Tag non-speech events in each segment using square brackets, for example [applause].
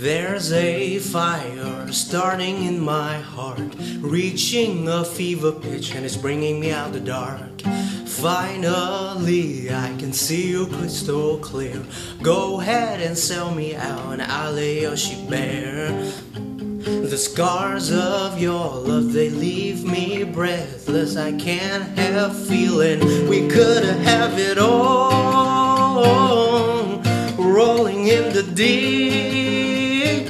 There's a fire starting in my heart, reaching a fever pitch, and it's bringing me out the dark. Finally, I can see you crystal clear. Go ahead and sell me out, and I'll lay your sheep bare. The scars of your love, they leave me breathless. I can't help feeling we could have it all. Rolling in the deep.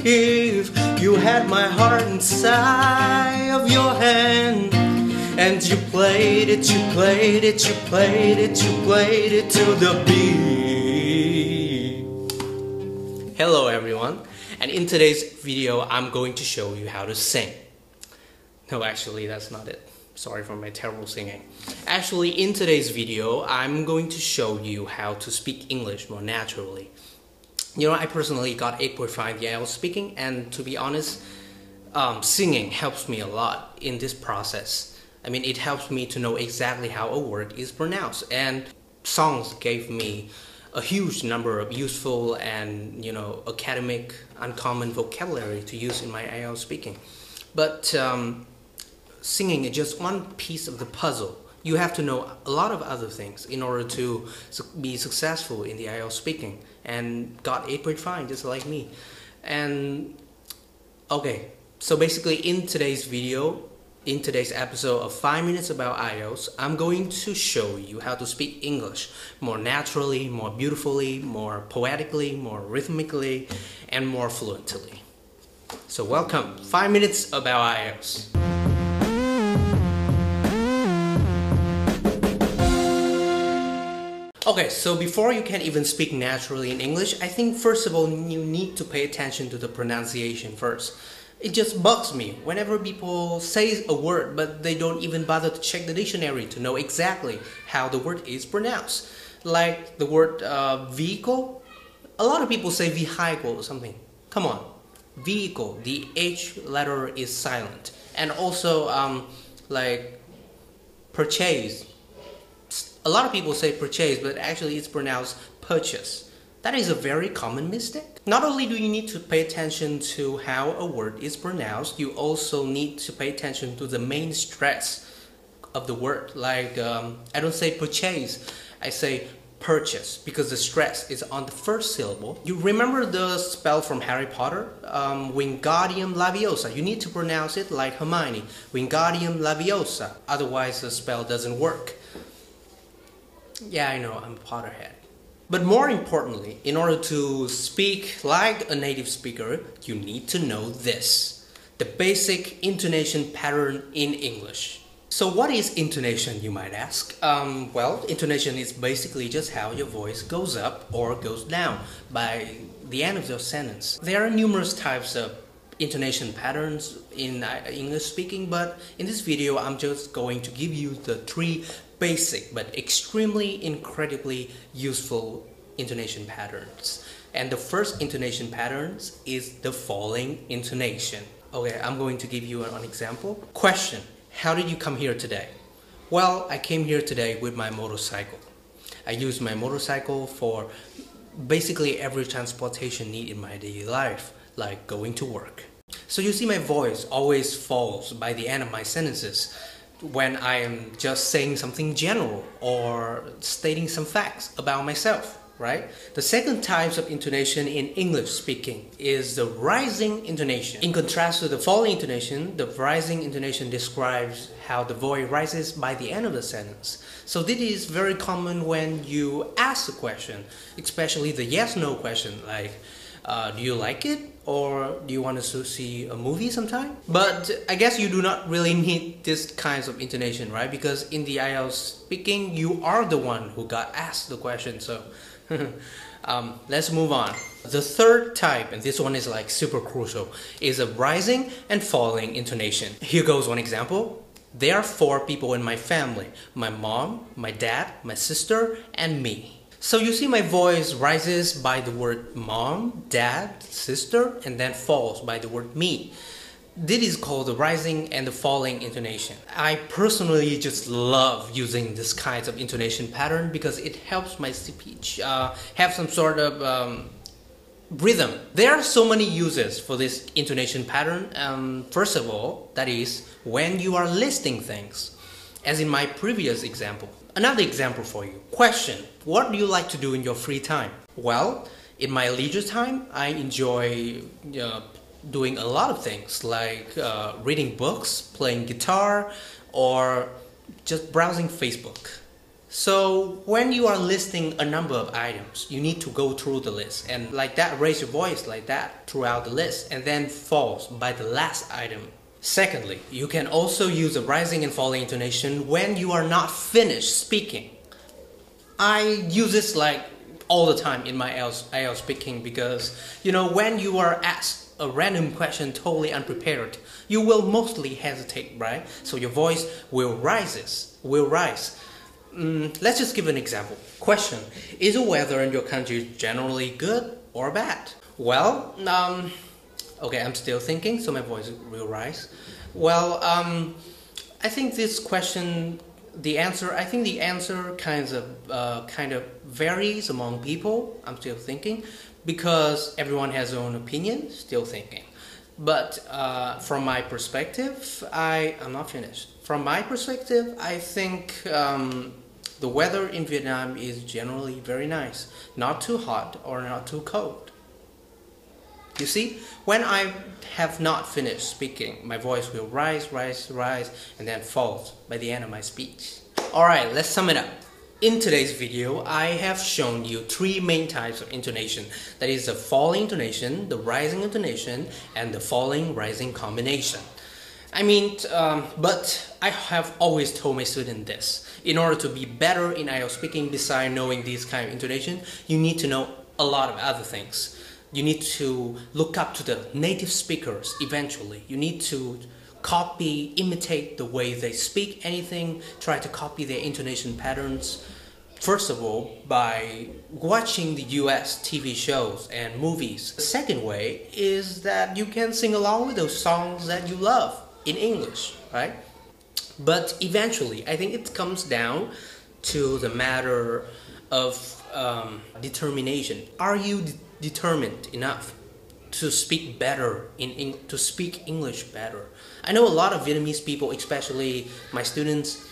If you had my heart inside of your hand. And you played it, you played it, you played it, you played it to the beat. Hello everyone, and in today's video I'm going to show you how to sing. No, actually that's not it. Sorry for my terrible singing. Actually, in today's video I'm going to show you how to speak English more naturally. You know, I personally got 8.5 the IELTS speaking, and to be honest, um, singing helps me a lot in this process. I mean, it helps me to know exactly how a word is pronounced, and songs gave me a huge number of useful and you know academic uncommon vocabulary to use in my IELTS speaking. But um, singing is just one piece of the puzzle you have to know a lot of other things in order to be successful in the IELTS speaking. And got 8.5 just like me. And okay so basically in today's video in today's episode of 5 minutes about IELTS I'm going to show you how to speak English more naturally more beautifully more poetically more rhythmically and more fluently. So welcome. 5 minutes about IELTS Okay, so before you can even speak naturally in English, I think first of all you need to pay attention to the pronunciation first. It just bugs me whenever people say a word but they don't even bother to check the dictionary to know exactly how the word is pronounced. Like the word uh, vehicle, a lot of people say vehicle or something. Come on, vehicle, the H letter is silent. And also um, like purchase, a lot of people say purchase, but actually it's pronounced purchase. That is a very common mistake. Not only do you need to pay attention to how a word is pronounced, you also need to pay attention to the main stress of the word. Like, um, I don't say purchase, I say purchase because the stress is on the first syllable. You remember the spell from Harry Potter? Um, Wingardium Leviosa. You need to pronounce it like Hermione. Wingardium Leviosa. Otherwise the spell doesn't work. Yeah, I know, I'm a Potterhead. But more importantly, in order to speak like a native speaker, you need to know this. The basic intonation pattern in English. So what is intonation, you might ask? Um, well, intonation is basically just how your voice goes up or goes down by the end of your sentence. There are numerous types of intonation patterns in uh, English speaking, but in this video I'm just going to give you the three basic but extremely incredibly useful intonation patterns. And the first intonation patterns is the falling intonation. Okay, I'm going to give you an example. Question, how did you come here today? Well, I came here today with my motorcycle. I use my motorcycle for basically every transportation need in my daily life, like going to work. So you see my voice always falls by the end of my sentences when I am just saying something general or stating some facts about myself, right? The second type of intonation in English speaking is the rising intonation. In contrast to the falling intonation, the rising intonation describes how the voice rises by the end of the sentence. So this is very common when you ask a question, especially the yes-no question like, uh, do you like it or do you want to see a movie sometime? But I guess you do not really need this kinds of intonation, right? Because in the IELTS speaking, you are the one who got asked the question. So [laughs] um, let's move on. The third type, and this one is like super crucial, is a rising and falling intonation. Here goes one example. There are four people in my family. My mom, my dad, my sister, and me. So you see my voice rises by the word mom, dad, sister, and then falls by the word me. This is called the rising and the falling intonation. I personally just love using this kind of intonation pattern because it helps my speech uh, have some sort of um, rhythm. There are so many uses for this intonation pattern. Um, first of all, that is when you are listing things, as in my previous example. Another example for you. Question What do you like to do in your free time? Well, in my leisure time, I enjoy uh, doing a lot of things like uh, reading books, playing guitar, or just browsing Facebook. So when you are listing a number of items, you need to go through the list and like that raise your voice like that throughout the list and then falls by the last item. Secondly, you can also use a rising and falling intonation when you are not finished speaking. I use this like all the time in my IELTS, speaking because you know when you are asked a random question totally unprepared, you will mostly hesitate, right? So your voice will rises, will rise. Mm, let's just give an example. Question Is the weather in your country generally good or bad? Well, um, okay, I'm still thinking, so my voice will rise. Well, um, I think this question, the answer, I think the answer kinds of uh, kind of varies among people. I'm still thinking because everyone has their own opinion. Still thinking. But uh, from my perspective, I am not finished. From my perspective, I think um, the weather in Vietnam is generally very nice, not too hot or not too cold. You see, when I have not finished speaking, my voice will rise, rise, rise, and then falls by the end of my speech. Alright, let's sum it up. In today's video, I have shown you three main types of intonation. That is the falling intonation, the rising intonation, and the falling rising combination. I mean, um, but I have always told my students this. In order to be better in IELTS speaking, besides knowing these kind of intonation, you need to know a lot of other things. You need to look up to the native speakers eventually. You need to copy, imitate the way they speak anything, try to copy their intonation patterns. First of all, by watching the US TV shows and movies. The second way is that you can sing along with those songs that you love in English, right? But eventually, I think it comes down to the matter of um, determination. Are you determined enough to speak better in, in to speak English better? I know a lot of Vietnamese people, especially my students,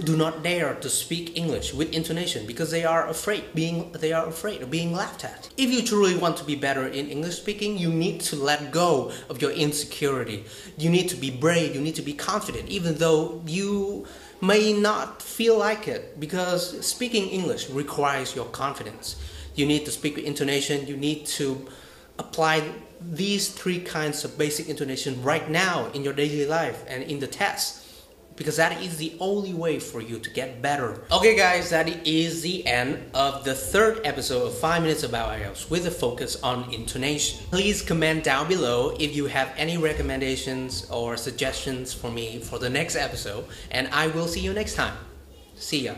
do not dare to speak English with intonation because they are afraid being they are afraid of being laughed at. If you truly want to be better in English speaking, you need to let go of your insecurity. You need to be brave, you need to be confident even though you may not feel like it because speaking English requires your confidence. You need to speak with intonation, you need to apply these three kinds of basic intonation right now in your daily life and in the test because that is the only way for you to get better. Okay guys, that is the end of the third episode of 5 Minutes About IELTS with a focus on intonation. Please comment down below if you have any recommendations or suggestions for me for the next episode and I will see you next time. See ya.